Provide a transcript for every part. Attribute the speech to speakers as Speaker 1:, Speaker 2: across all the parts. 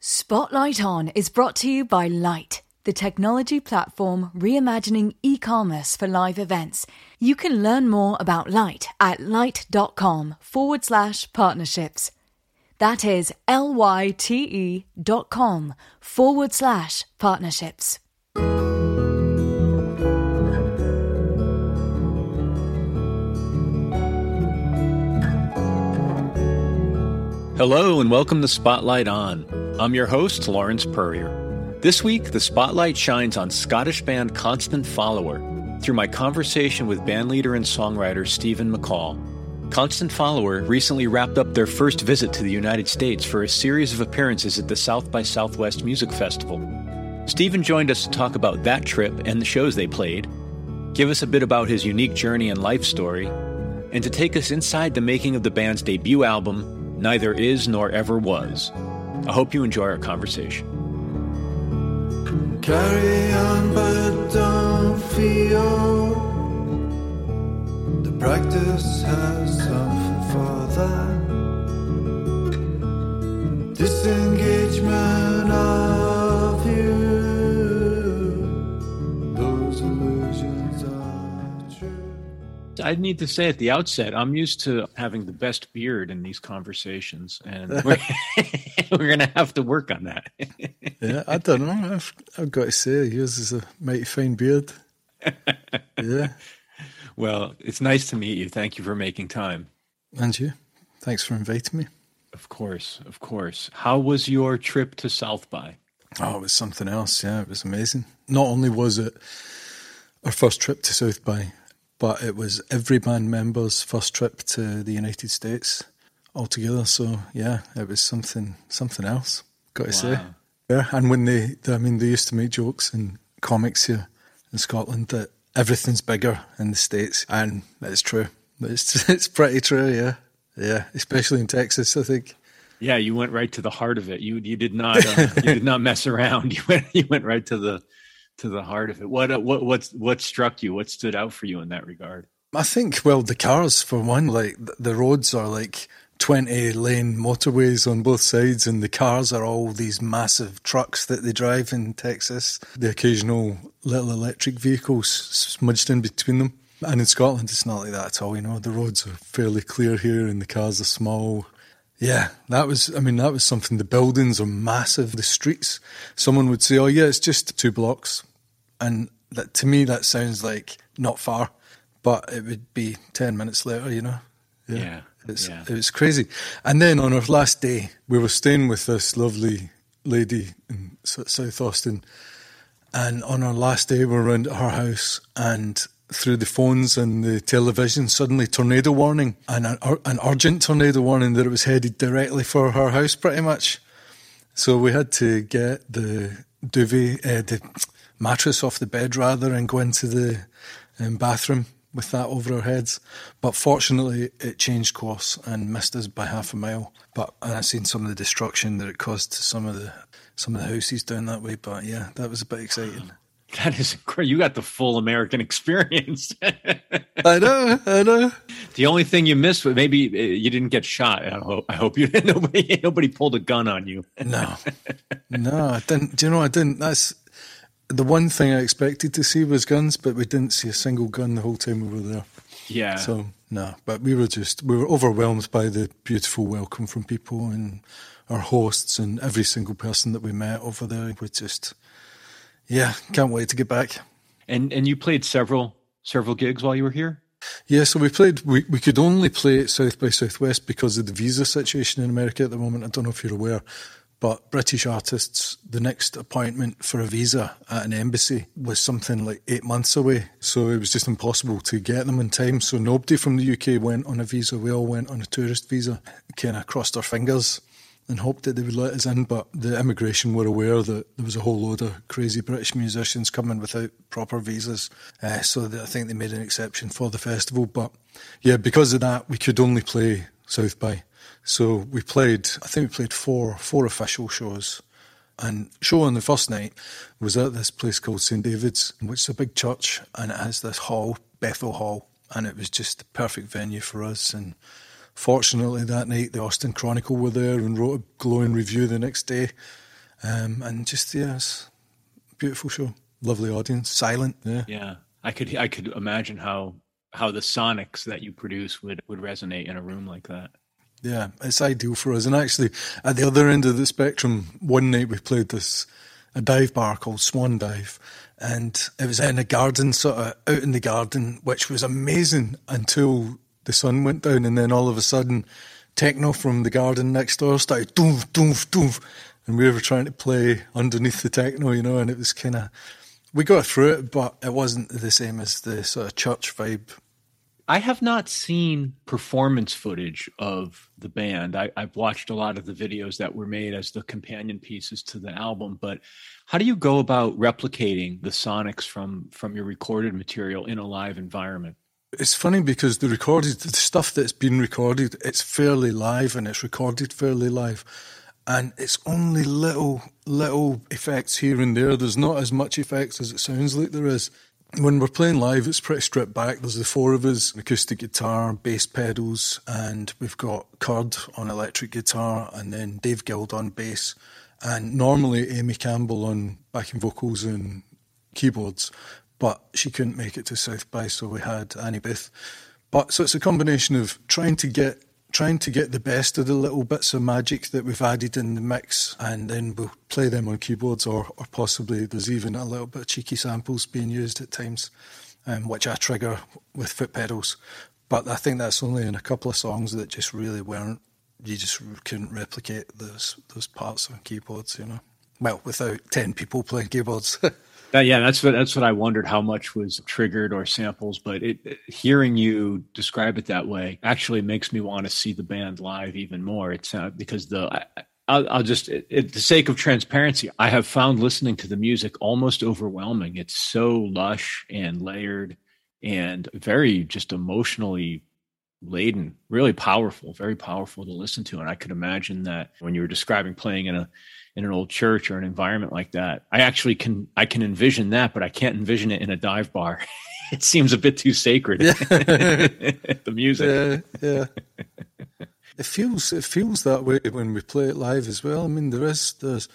Speaker 1: Spotlight On is brought to you by Lyte, the technology platform reimagining e commerce for live events. You can learn more about Lyte at lyte.com forward slash partnerships. That is L Y T E dot com forward slash partnerships.
Speaker 2: Hello and welcome to Spotlight On. I'm your host, Lawrence Peryer. This week, the spotlight shines on Scottish band Constant Follower through my conversation with bandleader and songwriter Stephen McAll. Constant Follower recently wrapped up their first visit to the United States for a series of appearances at the South by Southwest Music Festival. Stephen joined us to talk about that trip and the shows they played, give us a bit about his unique journey and life story, and to take us inside the making of the band's debut album, neither is nor ever was. I hope you enjoy our conversation.
Speaker 3: Carry on, but don't feel the practice has that.
Speaker 2: I need to say at the outset, I'm used to having the best beard in these conversations, and we're, we're going to have to work on that.
Speaker 4: Yeah, I don't know. I've, I've got to say, yours is a mighty fine beard. Yeah,
Speaker 2: well, it's nice to meet you. Thank you for making time.
Speaker 4: and you. Thanks for inviting me.
Speaker 2: Of course, of course. How was your trip to South by?
Speaker 4: Oh, it was something else. Yeah, it was amazing. Not only was it our first trip to South by, but it was every band member's first trip to the United States altogether. So yeah, it was something something else. Got to say. Yeah, and when they, I mean, they used to make jokes in comics here in Scotland that everything's bigger in the states, and it's true. It's it's pretty true. Yeah, yeah, especially in Texas, I think.
Speaker 2: Yeah, you went right to the heart of it. You you did not uh, you did not mess around. You went you went right to the to the heart of it. What uh, what what what struck you? What stood out for you in that regard?
Speaker 4: I think, well, the cars for one, like the roads are like 20 lane motorways on both sides, and the cars are all these massive trucks that they drive in Texas. The occasional little electric vehicles smudged in between them. And in Scotland, it's not like that at all. You know, the roads are fairly clear here, and the cars are small. Yeah, that was, I mean, that was something. The buildings are massive. The streets, someone would say, oh, yeah, it's just two blocks. And that, to me, that sounds like not far, but it would be 10 minutes later, you know?
Speaker 2: Yeah,
Speaker 4: It's,
Speaker 2: yeah.
Speaker 4: It was crazy. And then on our last day, we were staying with this lovely lady in South Austin. And on our last day, we were around at her house, and through the phones and the television, suddenly tornado warning and an, an urgent tornado warning that it was headed directly for her house, pretty much. So we had to get the duvet, uh, the mattress off the bed rather, and go into the um, bathroom with that over our heads. But fortunately, it changed course and missed us by half a mile. But and I seen some of the destruction that it caused to some of the some of the houses down that way. But yeah, that was a bit exciting.
Speaker 2: That is great. You got the full American experience.
Speaker 4: I know, I know.
Speaker 2: the only thing you missed was maybe uh, you didn't get shot. I hope. I hope you didn't nobody nobody pulled a gun on you.
Speaker 4: No, no, I didn't. Do you know? I didn't. That's the one thing I expected to see was guns, but we didn't see a single gun the whole time we were there.
Speaker 2: Yeah.
Speaker 4: So no, but we were just we were overwhelmed by the beautiful welcome from people and our hosts and every single person that we met over there. We just, yeah, can't wait to get back.
Speaker 2: and and you played several several gigs while you were here.
Speaker 4: Yeah, so we played. We, we could only play at South by Southwest because of the visa situation in America at the moment. I don't know if you're aware, but British artists, the next appointment for a visa at an embassy was something like eight months away. So it was just impossible to get them in time. So nobody from the UK went on a visa. We all went on a tourist visa. Kind of crossed our fingers and hoped that they would let us in. But the immigration were aware that there was a whole load of crazy British musicians coming without proper visas. Uh, so I think they made an exception for the festival. But yeah, because of that, we could only play South by. So we played, I think we played four four official shows. And show on the first night was at this place called St David's, which is a big church, and it has this hall, Bethel Hall, and it was just the perfect venue for us. And fortunately, that night the Austin Chronicle were there and wrote a glowing review the next day. Um, and just yes, beautiful show, lovely audience, silent. Yeah,
Speaker 2: yeah. I could I could imagine how how the sonics that you produce would would resonate in a room like that.
Speaker 4: Yeah, it's ideal for us. And actually, at the other end of the spectrum, one night we played this a dive bar called Swan Dive, and it was in a garden, sort of out in the garden, which was amazing until the sun went down, and then all of a sudden, techno from the garden next door started doof doof doof, and we were trying to play underneath the techno, you know, and it was kind of we got through it, but it wasn't the same as the sort of church vibe
Speaker 2: I have not seen performance footage of the band. I, have watched a lot of the videos that were made as the companion pieces to the album, but how do you go about replicating the sonics from from your recorded material in a live environment?
Speaker 4: It's funny because the recorded the stuff that's been recorded, it's fairly live and it's recorded fairly live. And it's only little little effects here and there. There's not as much effects as it sounds like there is when we're playing live, it's pretty stripped back. There's the four of us, acoustic guitar, bass pedals, and we've got Kurd on electric guitar, and then Dave Guild on bass, and normally Amy Campbell on backing vocals and keyboards, but she couldn't make it to South by, so we had Annie Booth. But so it's a combination of trying to get trying to get the best of the little bits of magic that we've added in the mix, and then we'll play them on keyboards, or, or possibly there's even a little bit of cheeky samples being used at times, um, which I trigger with foot pedals. But I think that's only in a couple of songs that just really weren't. You just couldn't replicate those those parts on keyboards, you know. Well, without ten people playing keyboards.
Speaker 2: Yeah, that's what that's what I wondered how much was triggered or samples, but it, hearing you describe it that way actually makes me want to see the band live even more. It's uh, because the I, I'll, I'll just, it, the sake of transparency, I have found listening to the music almost overwhelming. It's so lush and layered and very just emotionally laden, really powerful, very powerful to listen to. And I could imagine that when you were describing playing in a in an old church or an environment like that. I actually can I can envision that, but I can't envision it in a dive bar. it seems a bit too sacred. Yeah. the music.
Speaker 4: Yeah, yeah. it feels it feels that way when we play it live as well. I mean, there is there's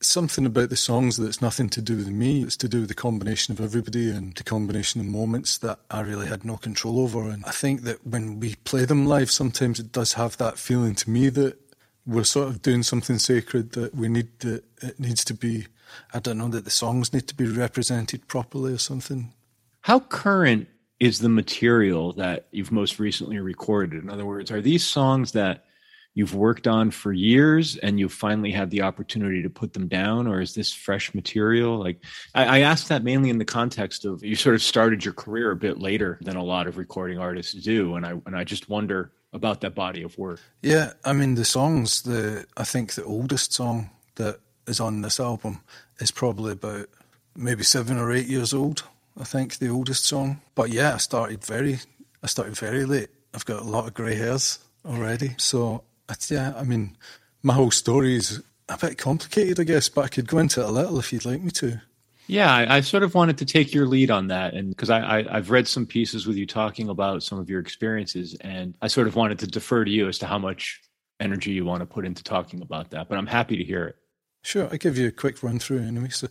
Speaker 4: something about the songs that's nothing to do with me. It's to do with the combination of everybody and the combination of moments that I really had no control over. And I think that when we play them live, sometimes it does have that feeling to me that we're sort of doing something sacred that we need that it needs to be I don't know that the songs need to be represented properly or something.
Speaker 2: How current is the material that you've most recently recorded? In other words, are these songs that you've worked on for years and you finally had the opportunity to put them down or is this fresh material like I, I ask that mainly in the context of you sort of started your career a bit later than a lot of recording artists do and i and i just wonder about that body of work.
Speaker 4: Yeah, I mean the songs. The I think the oldest song that is on this album is probably about maybe seven or eight years old. I think the oldest song. But yeah, I started very, I started very late. I've got a lot of grey hairs already. So yeah, I mean, my whole story is a bit complicated, I guess. But I could go into it a little if you'd like me to.
Speaker 2: Yeah, I, I, sort of wanted to take your lead on that, and because I, I have read some pieces with you talking about some of your experiences, and I sort of wanted to defer to you as to how much energy you want to put into talking about that. But I'm happy to hear it.
Speaker 4: Sure, I give you a quick run through anyway. So,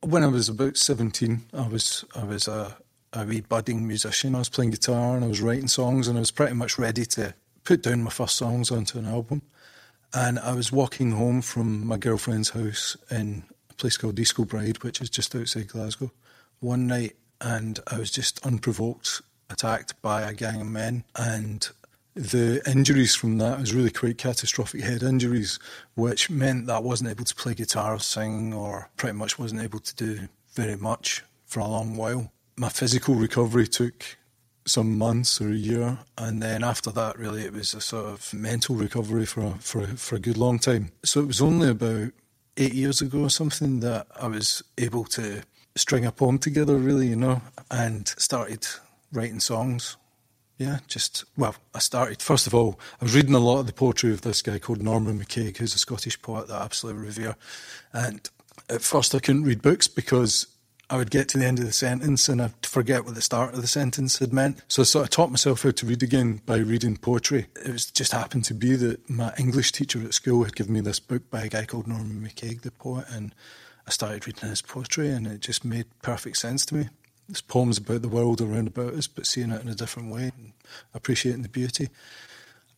Speaker 4: when I was about seventeen, I was I was a, a wee budding musician. I was playing guitar and I was writing songs, and I was pretty much ready to put down my first songs onto an album. And I was walking home from my girlfriend's house in a place called Disco Bride, which is just outside Glasgow, one night, and I was just unprovoked attacked by a gang of men, and the injuries from that was really quite catastrophic head injuries, which meant that I wasn't able to play guitar, or sing, or pretty much wasn't able to do very much for a long while. My physical recovery took some months or a year, and then after that, really, it was a sort of mental recovery for for for a good long time. So it was only about eight years ago or something that I was able to string a poem together, really, you know, and started writing songs. yeah, just, well, I started, first of all, I was reading a lot of the poetry of this guy called Norman MacCaig, who's a Scottish poet that I absolutely revere. And at first I couldn't read books because I would get to the end of the sentence and I'd forget what the start of the sentence had meant. So I sort of taught myself how to read again by reading poetry. It was just happened to be that my English teacher at school had given me this book by a guy called Norman MacCaig, the poet, and I started reading his poetry and it just made perfect sense to me. It's poems about the world around about us, but seeing it in a different way and appreciating the beauty.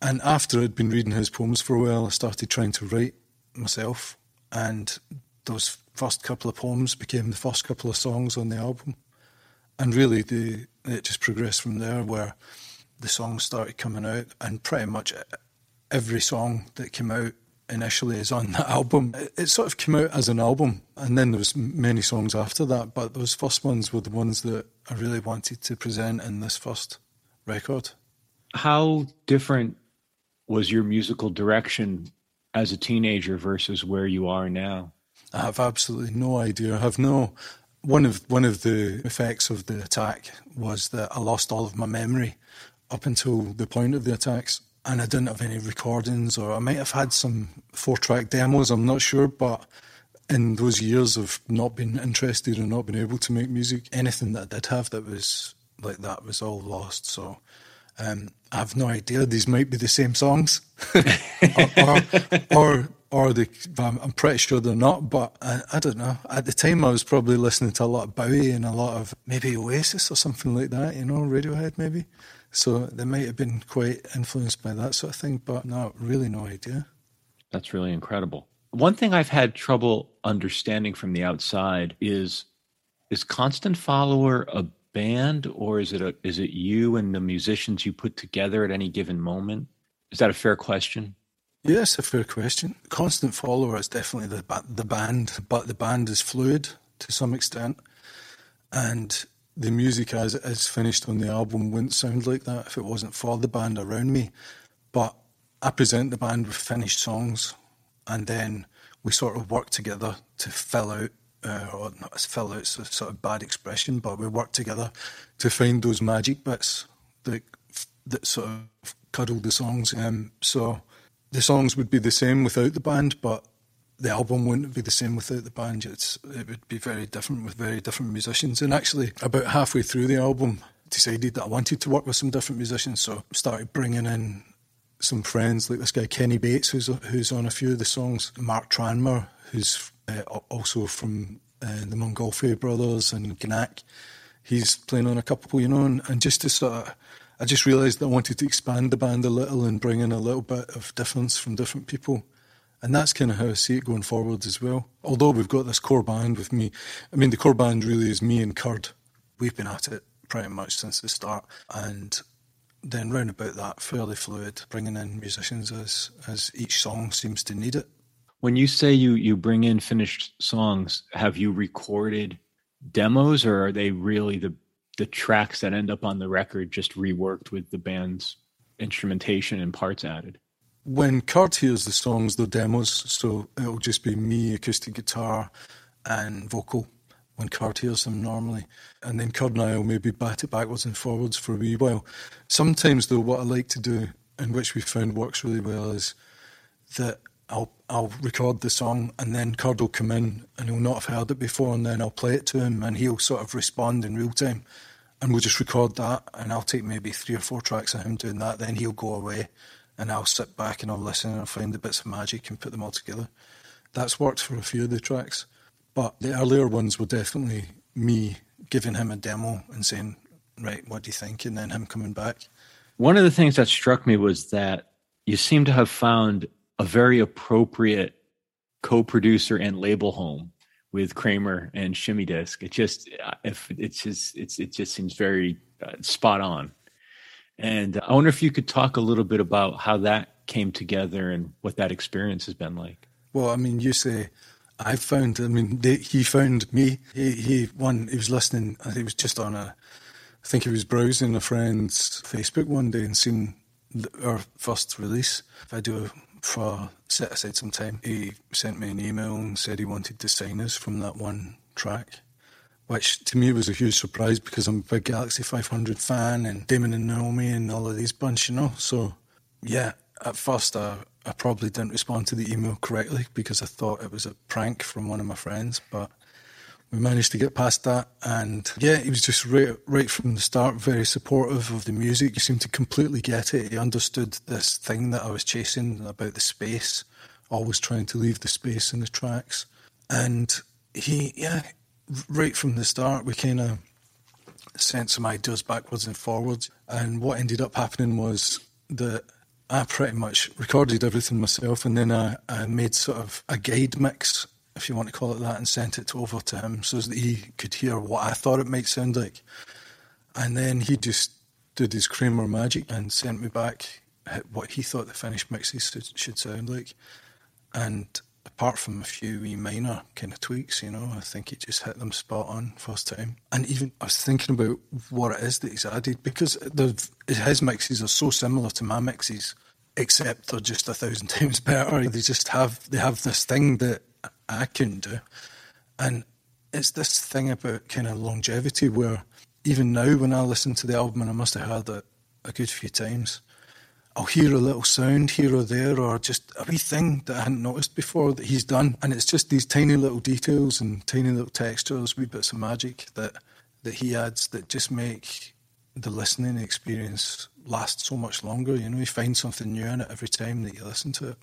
Speaker 4: And after I'd been reading his poems for a while, I started trying to write myself. And those first couple of poems became the first couple of songs on the album. And really, the, it just progressed from there, where the songs started coming out, and pretty much every song that came out initially is on that album. It, it, sort of came out as an album, and then there was many songs after that. But those first ones were the ones that I really wanted to present in this first record.
Speaker 2: How different was your musical direction as a teenager versus where you are now?
Speaker 4: I have absolutely no idea. I have no. One of one of the effects of the attack was that I lost all of my memory up until the point of the attacks and I didn't have any recordings, or I might have had some four track demos, I'm not sure, but in those years of not being interested and not being able to make music, anything that I did have that was like that was all lost. So um, I have no idea. These might be the same songs, or, or, or, or the, I'm pretty sure they're not, but I, I, don't know. At the time, I was probably listening to a lot of Bowie and a lot of maybe Oasis or something like that, you know, Radiohead maybe. So they might have been quite influenced by that sort of thing, but no, really no idea.
Speaker 2: That's really incredible. One thing I've had trouble understanding from the outside is is Constant Follower a band or is it a is it you and the musicians you put together at any given moment? Is that a fair question?
Speaker 4: Yes, a fair question. Constant Follower is definitely the the band, but the band is fluid to some extent, and the music as it is finished on the album wouldn't sound like that if it wasn't for the band around me. But I present the band with finished songs, and then we sort of work together to fill out, uh, or not fill out, it's a sort of bad expression, but we work together to find those magic bits that that sort of cuddle the songs. Um, so the songs would be the same without the band, but the album wouldn't be the same without the band. It's, it would be very different with very different musicians. And actually, about halfway through the album, decided that I wanted to work with some different musicians, so started bringing in some friends like this guy Kenny Bates, who's who's on a few of the songs. Mark Tranmer, who's uh, also from uh, the Montgolfier Brothers and Gnac. He's playing on a couple, you know, and, and just to sort of, I just realised that I wanted to expand the band a little and bring in a little bit of difference from different people. And that's kind of how I see it going forward as well. Although we've got this core band with me, I mean, the core band really is me and Kurd. We've been at it pretty much since the start. And then round about that, fairly fluid, bringing in musicians as, as each song seems to need it.
Speaker 2: When you say you, you bring in finished songs, have you recorded demos or are they really the, the tracks that end up on the record just reworked with the band's instrumentation and parts added?
Speaker 4: when Kurd hears the songs, they're demos, so it'll just be me, acoustic guitar, and vocal when Kurd hears them normally. And then Kurd and I will maybe bat it backwards and forwards for a wee while. Sometimes, though, what I like to do, and which we found works really well, is that I'll I'll record the song and then Kurd will come in and he'll not have heard it before and then I'll play it to him and he'll sort of respond in real time and we'll just record that and I'll take maybe three or four tracks of him doing that then he'll go away and I'll sit back and I'll listen and I'll find the bits of magic and put them all together. That's worked for a few of the tracks, but the earlier ones were definitely me giving him a demo and saying, "Right, what do you think?" and then him coming back.
Speaker 2: One of the things that struck me was that you seem to have found a very appropriate co-producer and label home with Kramer and Shimmy Disc. It just, uh, if it's just, it's it just seems very uh, spot on. And uh, I wonder if you could talk a little bit about how that came together and what that experience has been like.
Speaker 4: Well, I mean, you say I found. I mean, they, he found me. He, he one. He was listening. I think he was just on a. I think he was browsing a friend's Facebook one day and seen our first release video for set aside some time. He sent me an email and said he wanted to sign us from that one track which to me was a huge surprise because I'm a big Galaxie 500 fan and Damon and Naomi and all of these bunch, you know. So, yeah, at first I, I probably didn't respond to the email correctly because I thought it was a prank from one of my friends, but we managed to get past that. And yeah, he was just right, right from the start very supportive of the music. He seemed to completely get it. He understood this thing that I was chasing about the space, always trying to leave the space in the tracks. And he, yeah, right from the start, we kind of sent some ideas backwards and forwards. And what ended up happening was that I pretty much recorded everything myself, and then I, I made sort of a guide mix, if you want to call it that, and sent it over to him so that he could hear what I thought it might sound like. And then he just did his Kramer magic and sent me back what he thought the finished mixes should sound like. And apart from a few wee minor kind of tweaks, you know, I think he just hit them spot on first time. And even I was thinking about what it is that he's added because his mixes are so similar to my mixes, except they're just a thousand times better. They just have they have this thing that I couldn't do, and it's this thing about kind of longevity where even now when I listen to the album, and I must have heard it a good few times I'll hear a little sound here or there, or just a wee thing that I hadn't noticed before that he's done. And it's just these tiny little details and tiny little textures, wee bits of magic that, that he adds that just make the listening experience last so much longer. You know, you find something new in it every time that you listen to it.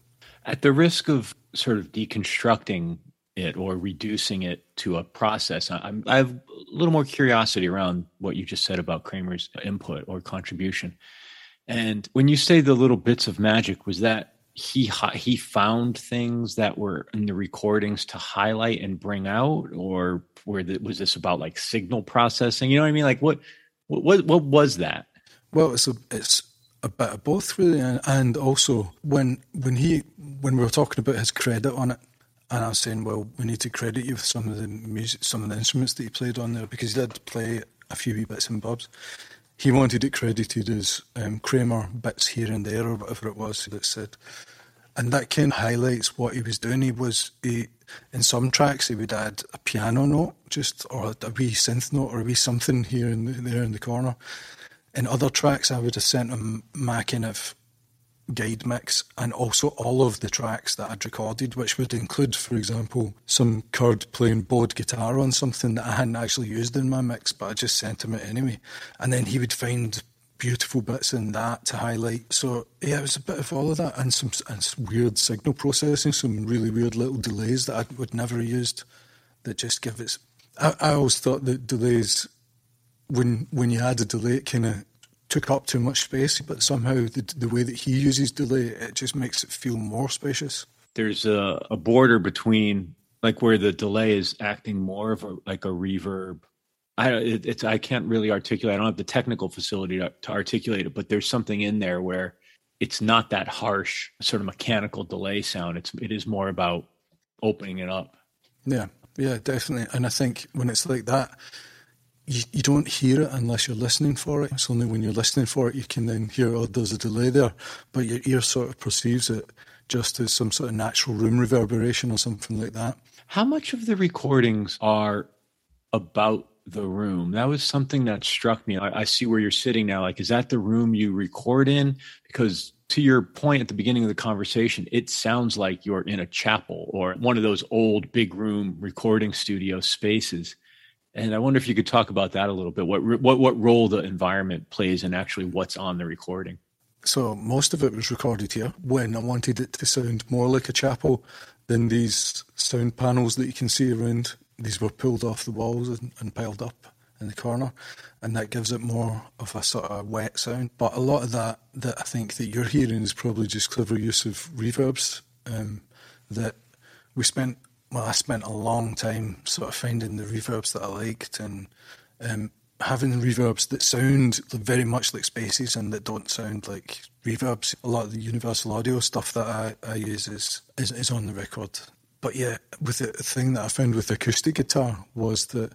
Speaker 2: At the risk of sort of deconstructing it or reducing it to a process, I'm, I have a little more curiosity around what you just said about Kramer's input or contribution. And when you say the little bits of magic, was that he he found things that were in the recordings to highlight and bring out, or where was this about like signal processing? You know what I mean? Like what what what was that?
Speaker 4: Well, it's a it's a bit of both really, and, and also when when he when we were talking about his credit on it, and I was saying, well, we need to credit you with some of the music, some of the instruments that he played on there because he did play a few wee bits and bobs he wanted it credited as um, Kramer bits here and there or whatever it was that said. And that kind of highlights what he was doing. He was, he, in some tracks, he would add a piano note, just or a wee synth note or a wee something here and there in the corner. In other tracks, I would have sent him my kind of guide mix and also all of the tracks that I'd recorded, which would include, for example, some Kurd playing bowed guitar on something that I hadn't actually used in my mix, but I just sent him it anyway. And then he would find beautiful bits in that to highlight. So yeah, it was a bit of all of that and some, and weird signal processing, some really weird little delays that I would never have used that just give it. I, I always thought that delays, when when you add a delay, it kind of took up too much space, but somehow the, the way that he uses delay, it just makes it feel more spacious.
Speaker 2: There's a, a border between like where the delay is acting more of a, like a reverb. I it, it's I can't really articulate. I don't have the technical facility to, to articulate it, but there's something in there where it's not that harsh sort of mechanical delay sound. It's it is more about opening it up.
Speaker 4: Yeah, yeah, definitely. And I think when it's like that, you, you don't hear it unless you're listening for it. It's only when you're listening for it you can then hear, oh, there's a delay there. But your ear sort of perceives it just as some sort of natural room reverberation or something like that.
Speaker 2: How much of the recordings are about the room? That was something that struck me. I, I see where you're sitting now. Like, is that the room you record in? Because to your point at the beginning of the conversation, it sounds like you're in a chapel or one of those old big room recording studio spaces. And I wonder if you could talk about that a little bit. What what what role the environment plays in actually what's on the recording?
Speaker 4: So most of it was recorded here. When I wanted it to sound more like a chapel than these sound panels that you can see around, these were pulled off the walls and, and piled up in the corner, and that gives it more of a sort of wet sound. But a lot of that that I think that you're hearing is probably just clever use of reverbs um, that we spent well, I spent a long time sort of finding the reverbs that I liked and um, having reverbs that sound very much like spaces and that don't sound like reverbs. A lot of the Universal Audio stuff that I, I use is, is, is on the record. But yeah, with the thing that I found with acoustic guitar was that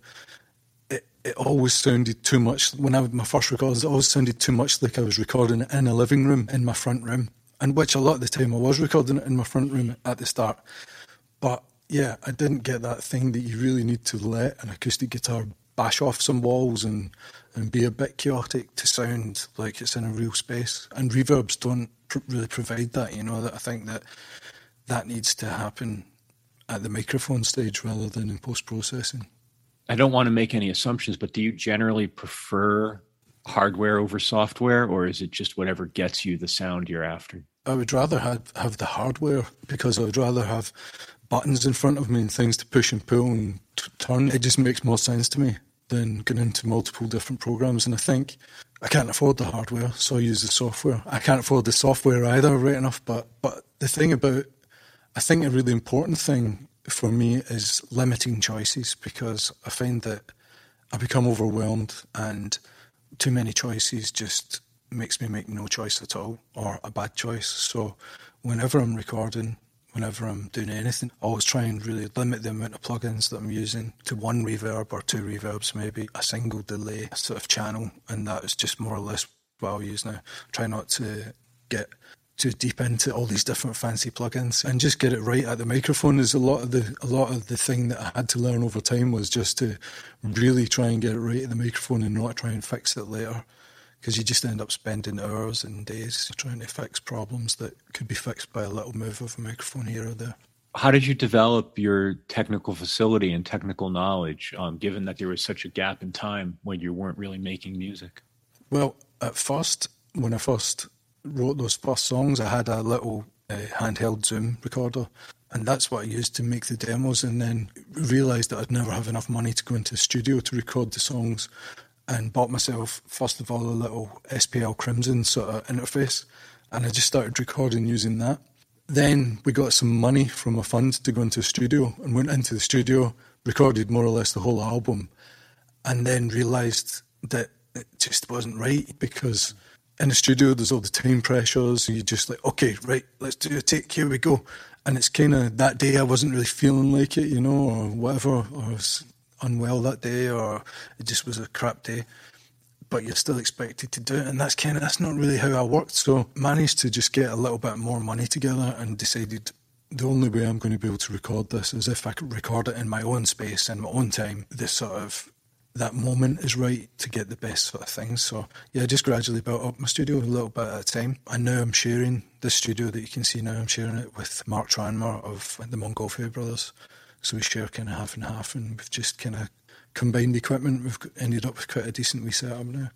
Speaker 4: it, it always sounded too much. When I my first records, it always sounded too much like I was recording it in a living room in my front room, and which a lot of the time I was recording it in my front room at the start. But yeah, I didn't get that thing that you really need to let an acoustic guitar bash off some walls and and be a bit chaotic to sound like it's in a real space. And reverbs don't pr- really provide that. You know that I think that that needs to happen at the microphone stage rather than in post processing.
Speaker 2: I don't want to make any assumptions, but do you generally prefer hardware over software, or is it just whatever gets you the sound you're after?
Speaker 4: I would rather have, have the hardware because I would rather have buttons in front of me and things to push and pull and t- turn. It just makes more sense to me than going into multiple different programs. And I think I can't afford the hardware, so I use the software. I can't afford the software either, right enough. But but the thing about I think a really important thing for me is limiting choices because I find that I become overwhelmed and too many choices just makes me make no choice at all or a bad choice. So whenever I'm recording, whenever I'm doing anything, I always try and really limit the amount of plugins that I'm using to one reverb or two reverbs, maybe a single delay sort of channel, and that is just more or less what I'll use now. Try not to get too deep into all these different fancy plugins and just get it right at the microphone is a lot of the a lot of the thing that I had to learn over time was just to really try and get it right at the microphone and not try and fix it later because you just end up spending hours and days trying to fix problems that could be fixed by a little move of a microphone here or there.
Speaker 2: How did you develop your technical facility and technical knowledge, um, given that there was such a gap in time when you weren't really making music?
Speaker 4: Well, at first, when I first wrote those first songs, I had a little uh, handheld Zoom recorder, and that's what I used to make the demos. And then realised that I'd never have enough money to go into the studio to record the songs, and bought myself first of all a little SPL Crimson sort of interface, and I just started recording using that. Then we got some money from a fund to go into the studio, and went into the studio, recorded more or less the whole album, and then realised that it just wasn't right because in the studio there's all the time pressures you're just like okay right let's do a take here we go and it's kind of that day i wasn't really feeling like it you know or whatever or I was unwell that day or it just was a crap day but you're still expected to do it and that's kind of that's not really how i worked so managed to just get a little bit more money together and decided the only way i'm going to be able to record this is if i could record it in my own space in my own time this sort of that moment is right to get the best sort of things. So yeah, I just gradually built up my studio a little bit at a time. And now I'm sharing the studio that you can see now. I'm sharing it with Mark Tranmer of the Montgolfier brothers. So we share kind of half and half, and we've just kind of combined the equipment. We've ended up with quite a decent wee setup now.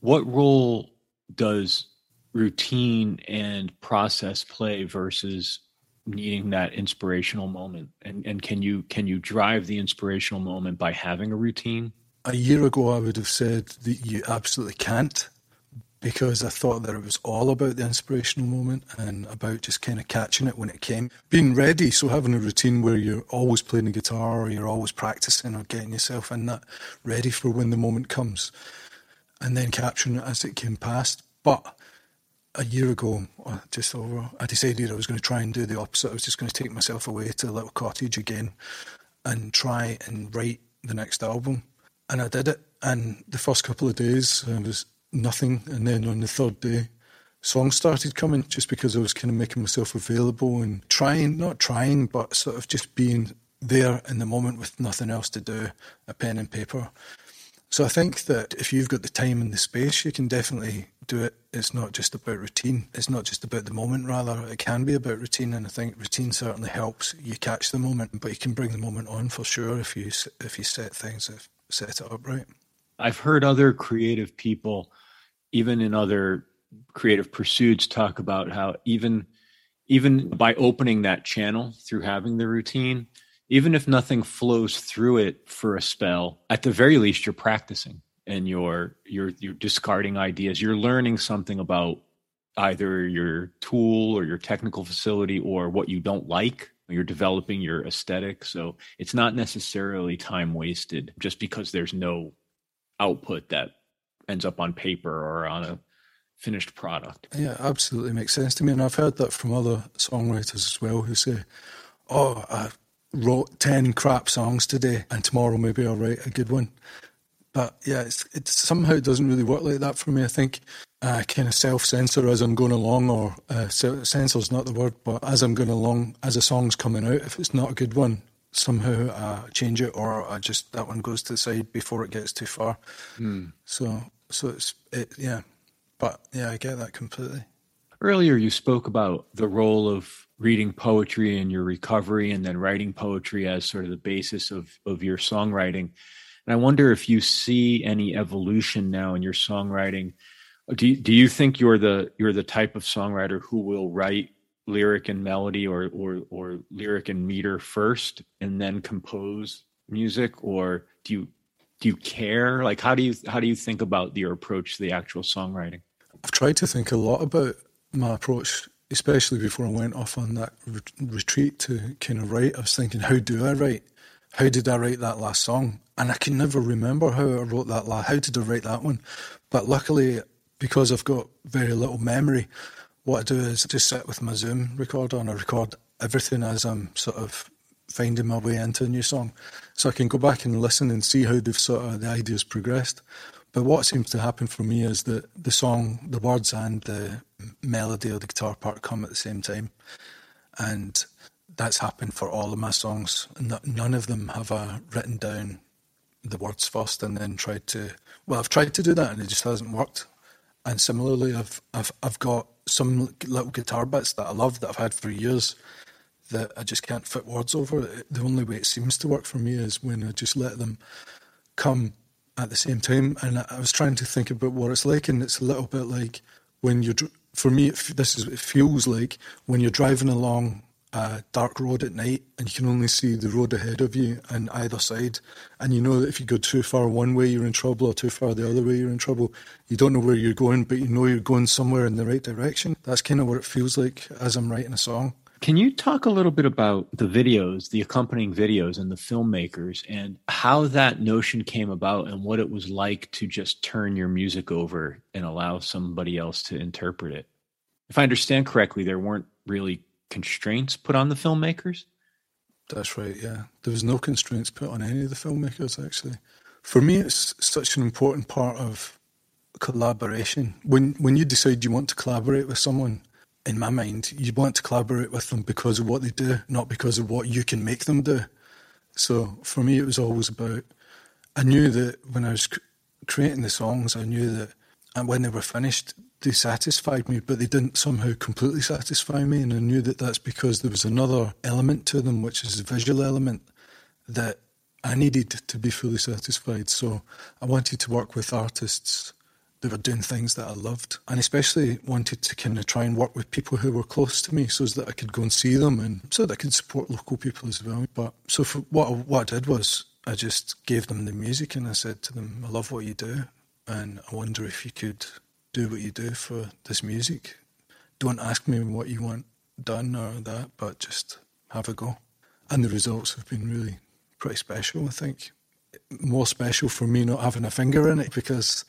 Speaker 2: What role does routine and process play versus needing that inspirational moment? And and can you can you drive the inspirational moment by having a routine?
Speaker 4: a year ago, I would have said that you absolutely can't because I thought that it was all about the inspirational moment and about just kind of catching it when it came. Being ready, so having a routine where you're always playing the guitar or you're always practicing or getting yourself in that ready for when the moment comes and then capturing it as it came past. But a year ago, uh, just over, I decided I was going to try and do the opposite. I was just going to take myself away to a little cottage again and try and write the next album and I did it. And the first couple of days, there was nothing. And then on the third day, songs started coming just because I was kind of making myself available and trying, not trying, but sort of just being there in the moment with nothing else to do, a pen and paper. So I think that if you've got the time and the space, you can definitely do it. It's not just about routine. It's not just about the moment, rather. It can be about routine, and I think routine certainly helps you catch the moment, but you can bring the moment on for sure if you if you set things set it up right.
Speaker 2: I've heard other creative people, even in other creative pursuits, talk about how even even by opening that channel through having the routine, even if nothing flows through it for a spell, at the very least you're practicing and you're you're you're discarding ideas. You're learning something about either your tool or your technical facility or what you don't like you're developing your aesthetic so it's not necessarily time wasted just because there's no output that ends up on paper or on a finished product.
Speaker 4: Yeah absolutely makes sense to me. And i've heard that from other songwriters as well who say oh i wrote 10 crap songs today and tomorrow maybe i'll write a good one. But yeah, it's, it somehow doesn't really work like that for me. I think I kind of self censor as I'm going along, or uh, censor's not the word, but as I'm going along, as a song's coming out, if it's not a good one, somehow I change it or I just that one goes to the side before it gets too far.
Speaker 2: Mm.
Speaker 4: So so it's it yeah. But yeah, I get that completely.
Speaker 2: Earlier, you spoke about the role of reading poetry in your recovery and then writing poetry as sort of the basis of, of your songwriting. And I wonder if you see any evolution now in your songwriting. Do you, do you think you're the you're the type of songwriter who will write lyric and melody or or or lyric and meter first and then compose music? Or do you do you care? Like how do you how do you think about your approach to the actual songwriting?
Speaker 4: I've tried to think a lot about my approach especially before I went off on that re- retreat to kind of write. I was thinking how do I write? How did I write that last song? And I can never remember how I wrote that last how did I write that one? But luckily because I've got very little memory what I do is just sit with my Zoom recorder and I record everything as I'm sort of finding my way into a new song. So I can go back and listen and see how they've sort of the ideas progressed. But what seems to happen for me is that the song, the words and the melody or the guitar part come at the same time. And that's happened for all of my songs. None of them have I written down the words first and then tried to well I've tried to do that and it just hasn't worked. And similarly I've I've I've got some little guitar bits that I love that I've had for years that I just can't fit words over. The only way it seems to work for me is when I just let them come at the same time. And I was trying to think about what it's like, and it's a little bit like when you're. For me, this is it feels like when you're driving along a dark road at night and you can only see the road ahead of you and either side. And you know that if you go too far one way you're in trouble or too far the other way you're in trouble. You don't know where you're going but you know you're going somewhere in the right direction. That's kind of what it feels like as i'm writing a song.
Speaker 2: Can you talk a little bit about the videos the accompanying videos and the filmmakers and how that notion came about and what it was like to just turn your music over and allow somebody else to interpret it? If i understand correctly there weren't really constraints put on the filmmakers?
Speaker 4: That's right, yeah. There was no constraints put on any of the filmmakers, actually. For me, it's such an important part of collaboration. When, when you decide you want to collaborate with someone, in my mind, you want to collaborate with them because of what they do, not because of what you can make them do. So for me, it was always about. I knew that when I was creating the songs, I knew that and when they were finished, they satisfied me, but they didn't somehow completely satisfy me. And I knew that that's because there was another element to them, which is the visual element, that I needed to be fully satisfied. So I wanted to work with artists that were doing things that I loved, and especially wanted to kind of try and work with people who were close to me, so that I could go and see them, and so that I could support local people as well. But so for what I, what I did was I just gave them the music, and I said to them, "I love what you do, and I wonder if you could." do what you do for this music. Don't ask me what you want done or that, but just have a go. And the results have been really pretty special, I think. More special for me not having a finger in it because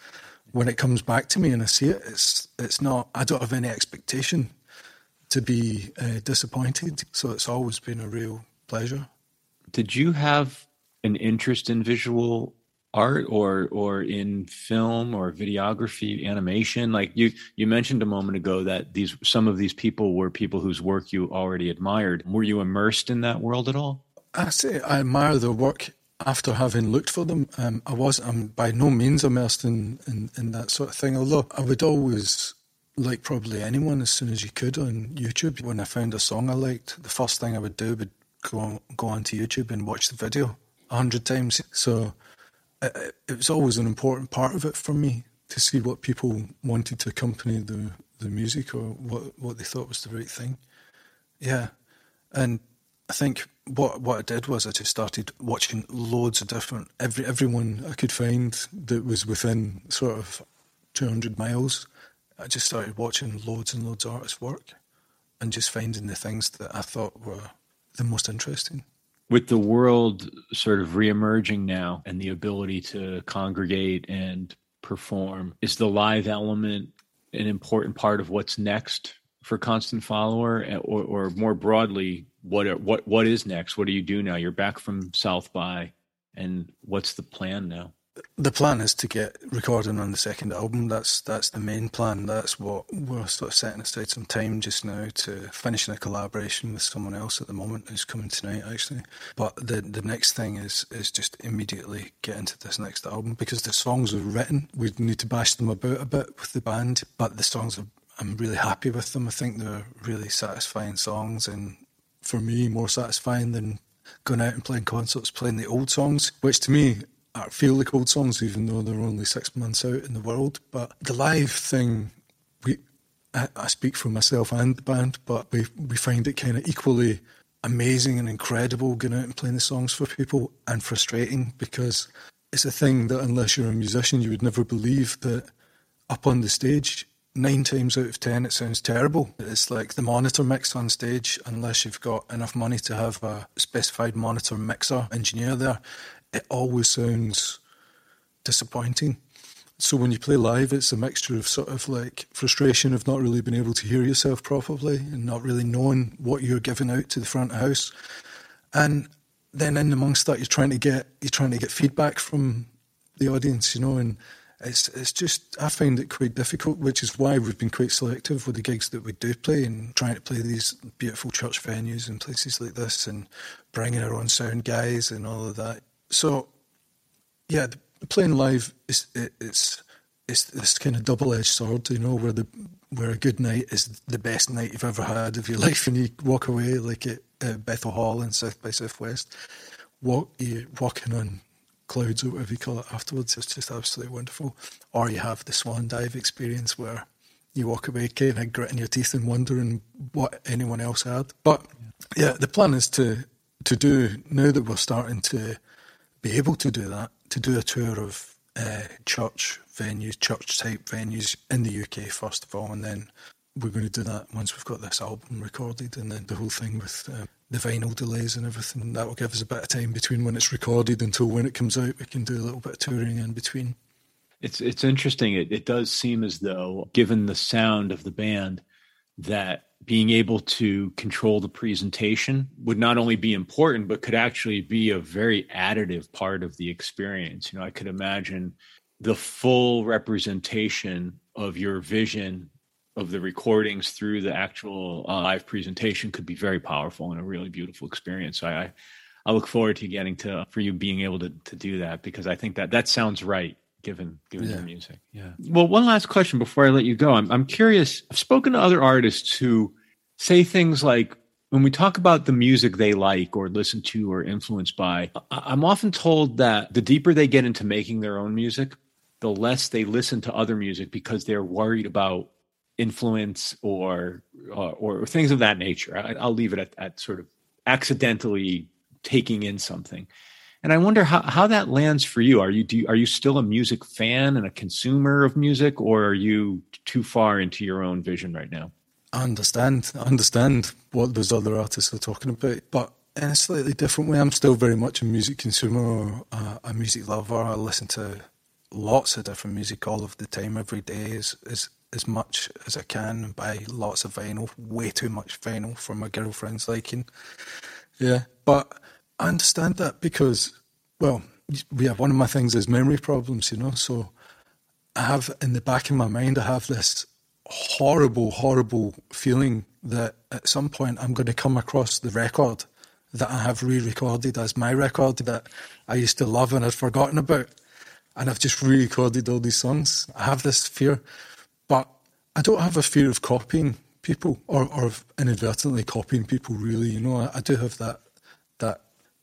Speaker 4: when it comes back to me and I see it, it's it's not. I don't have any expectation to be uh, disappointed. So it's always been a real pleasure.
Speaker 2: Did you have an interest in visual art or or in film or videography animation like you you mentioned a moment ago that these some of these people were people whose work you already admired. Were you immersed in that world at all?
Speaker 4: I say i admire their work after having looked for them. Um, i was i'm by no means immersed in, in in that sort of thing although i would always like probably anyone as soon as you could on youtube. When i found a song i liked the first thing i would do would go on, go onto youtube and watch the video a hundred times. So it, it was always an important part of it for me to see what people wanted to accompany the the music or what what they thought was the right thing. Yeah, and I think what what I did was I just started watching loads of different every everyone I could find that was within sort of two hundred miles. I just started watching loads and loads of artists' work, and just finding the things that I thought were the most interesting
Speaker 2: with the world sort of reemerging now and the ability to congregate and perform, is the live element an important part of what's next for Constant Follower, or, or more broadly, what what what is next? What do you do now? You're back from South by, and what's the plan now?
Speaker 4: The plan is to get recording on the second album. That's that's the main plan. That's what we're sort of setting aside some time just now to finishing a collaboration with someone else at the moment who's coming tonight actually. But the the next thing is is just immediately get into this next album because the songs are written. We need to bash them about a bit with the band, but the songs are I'm really happy with them. I think they're really satisfying songs and for me more satisfying than going out and playing concerts, playing the old songs, which to me feel like old songs, even though they're only six months out in the world. But the live thing, we I, I speak for myself and the band, but we we find it kind of equally amazing and incredible going out and playing the songs for people, and frustrating because it's a thing that unless you're a musician, you would never believe that up on the stage. Nine times out of ten, it sounds terrible. It's like the monitor mix on stage, unless you've got enough money to have a specified monitor mixer engineer there it always sounds disappointing. So when you play live, it's a mixture of sort of like frustration of not really being able to hear yourself properly and not really knowing what you're giving out to the front of house. And then in amongst that, you're trying to get you're trying to get feedback from the audience, you know, and it's it's just I find it quite difficult, which is why we've been quite selective with the gigs that we do play and trying to play these beautiful church venues and places like this and bringing our own sound guys and all of that so, yeah, playing live is it, it's it's this kind of double edged sword, you know, where the where a good night is the best night you've ever had of your life, and you walk away like at, at Bethel Hall in South by Southwest, walk you walking on clouds or whatever you call it afterwards. It's just absolutely wonderful. Or you have the swan dive experience where you walk away kind of gritting your teeth and wondering what anyone else had. But yeah, the plan is to to do now that we're starting to be able to do that, to do a tour of uh, church venues, church type venues in the UK first of all, and then we're going to do that once we've got this album recorded, and then the whole thing with uh, the vinyl delays and everything. That will give us a bit of time between when it's recorded until when it comes out. We can do a little bit of touring in between.
Speaker 2: It's it's interesting. It, it does seem as though, given the sound of the band, that being able to control the presentation would not only be important, but could actually be a very additive part of the experience. You know, I could imagine the full representation of your vision of the recordings through the actual uh, live presentation could be very powerful and a really beautiful experience. So I, I look forward to getting to for you being able to to do that because I think that that sounds right given given yeah. your music. Yeah. Well, one last question before I let you go. I'm I'm curious. I've spoken to other artists who say things like when we talk about the music they like or listen to or influenced by, I'm often told that the deeper they get into making their own music, the less they listen to other music because they're worried about influence or or, or things of that nature. I, will leave it at, at sort of accidentally taking in something. And I wonder how, how that lands for you. Are you do you, are you still a music fan and a consumer of music, or are you too far into your own vision right now?
Speaker 4: I understand. I understand what those other artists are talking about, but in a slightly different way. I'm still very much a music consumer a, a music lover. I listen to lots of different music all of the time, every day, as as, as much as I can. Buy lots of vinyl, way too much vinyl for my girlfriend's liking. Yeah, but I understand that because, well, we have one of my things is memory problems, you know. So I have in the back of my mind, I have this horrible, horrible feeling that at some point I'm going to come across the record that I have re-recorded as my record that I used to love and had forgotten about, and I've just re-recorded all these songs. I have this fear, but I don't have a fear of copying people or, or inadvertently copying people. Really, you know, I, I do have that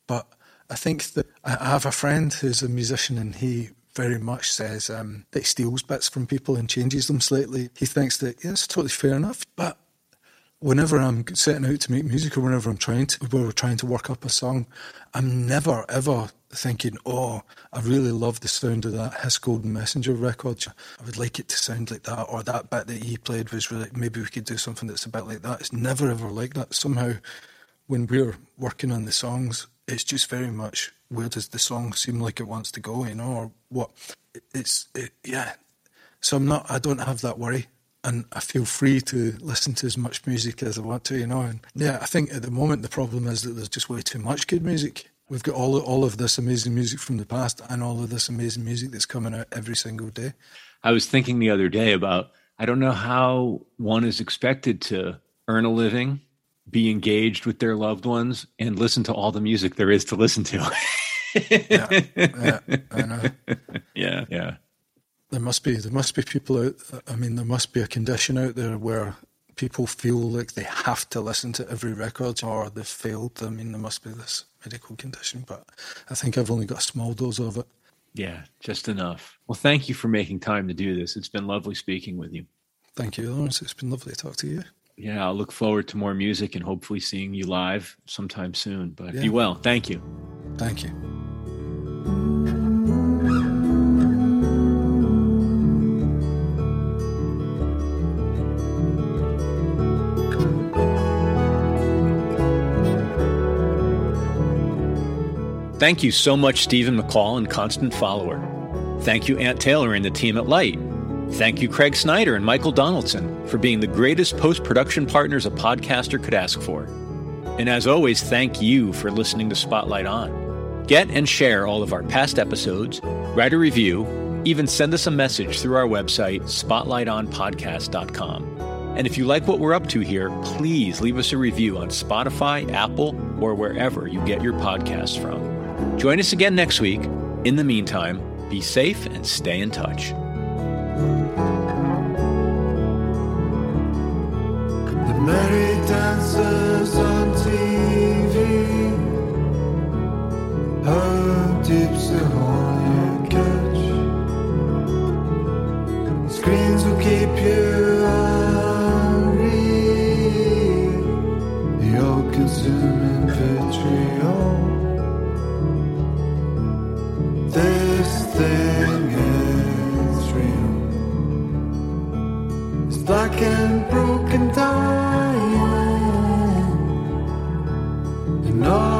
Speaker 4: but I think that I have a friend who's a musician and he very much says um, that he steals bits from people and changes them slightly. He thinks that, yeah, it's totally fair enough. But whenever I'm setting out to make music or whenever I'm trying to, we're trying to work up a song, I'm never ever thinking, oh, I really love the sound of that His Golden Messenger record. I would like it to sound like that, or that bit that he played was really, maybe we could do something that's a bit like that. It's never ever like that. Somehow, when we're working on the songs, it's just very much where does the song seem like it wants to go, you know, or what? It's it, yeah. So I'm not. I don't have that worry, and I feel free to listen to as much music as I want to, you know. And yeah, I think at the moment the problem is that there's just way too much good music, We've got all all of this amazing music from the past and all of this amazing music that's coming out every single day.
Speaker 2: I was thinking the other day about I don't know how one is expected to earn a living, be engaged with their loved ones, and listen to all the music there is to listen to.
Speaker 4: yeah, yeah, I know.
Speaker 2: Yeah, yeah.
Speaker 4: There must be there must be people out. I mean, there must be a condition out there where people feel like they have to listen to every record or they've failed. I mean, there must be this medical condition, but I think I've only got a small dose of it.
Speaker 2: Yeah, just enough. Well, thank you for making time to do this. It's been lovely speaking with you.
Speaker 4: Thank you, Lawrence. It's been lovely to talk to you.
Speaker 2: Yeah, I'll look forward to more music and hopefully seeing you live sometime soon. But
Speaker 4: Yeah.
Speaker 2: be well. Thank you.
Speaker 4: Thank you.
Speaker 2: Thank you so much, Stephen McAll and Constant Follower. Thank you, Aunt Taylor and the team at Lyte. Thank you, Craig Snyder and Michael Donaldson, for being the greatest post production partners a podcaster could ask for. And as always, thank you for listening to Spotlight On. Get and share all of our past episodes, write a review, even send us a message through our website, spotlightonpodcast.com. And if you like what we're up to here, please leave us a review on Spotify, Apple, or wherever you get your podcasts from. Join us again next week. In the meantime, be safe and stay in touch.
Speaker 3: Black and broken dying All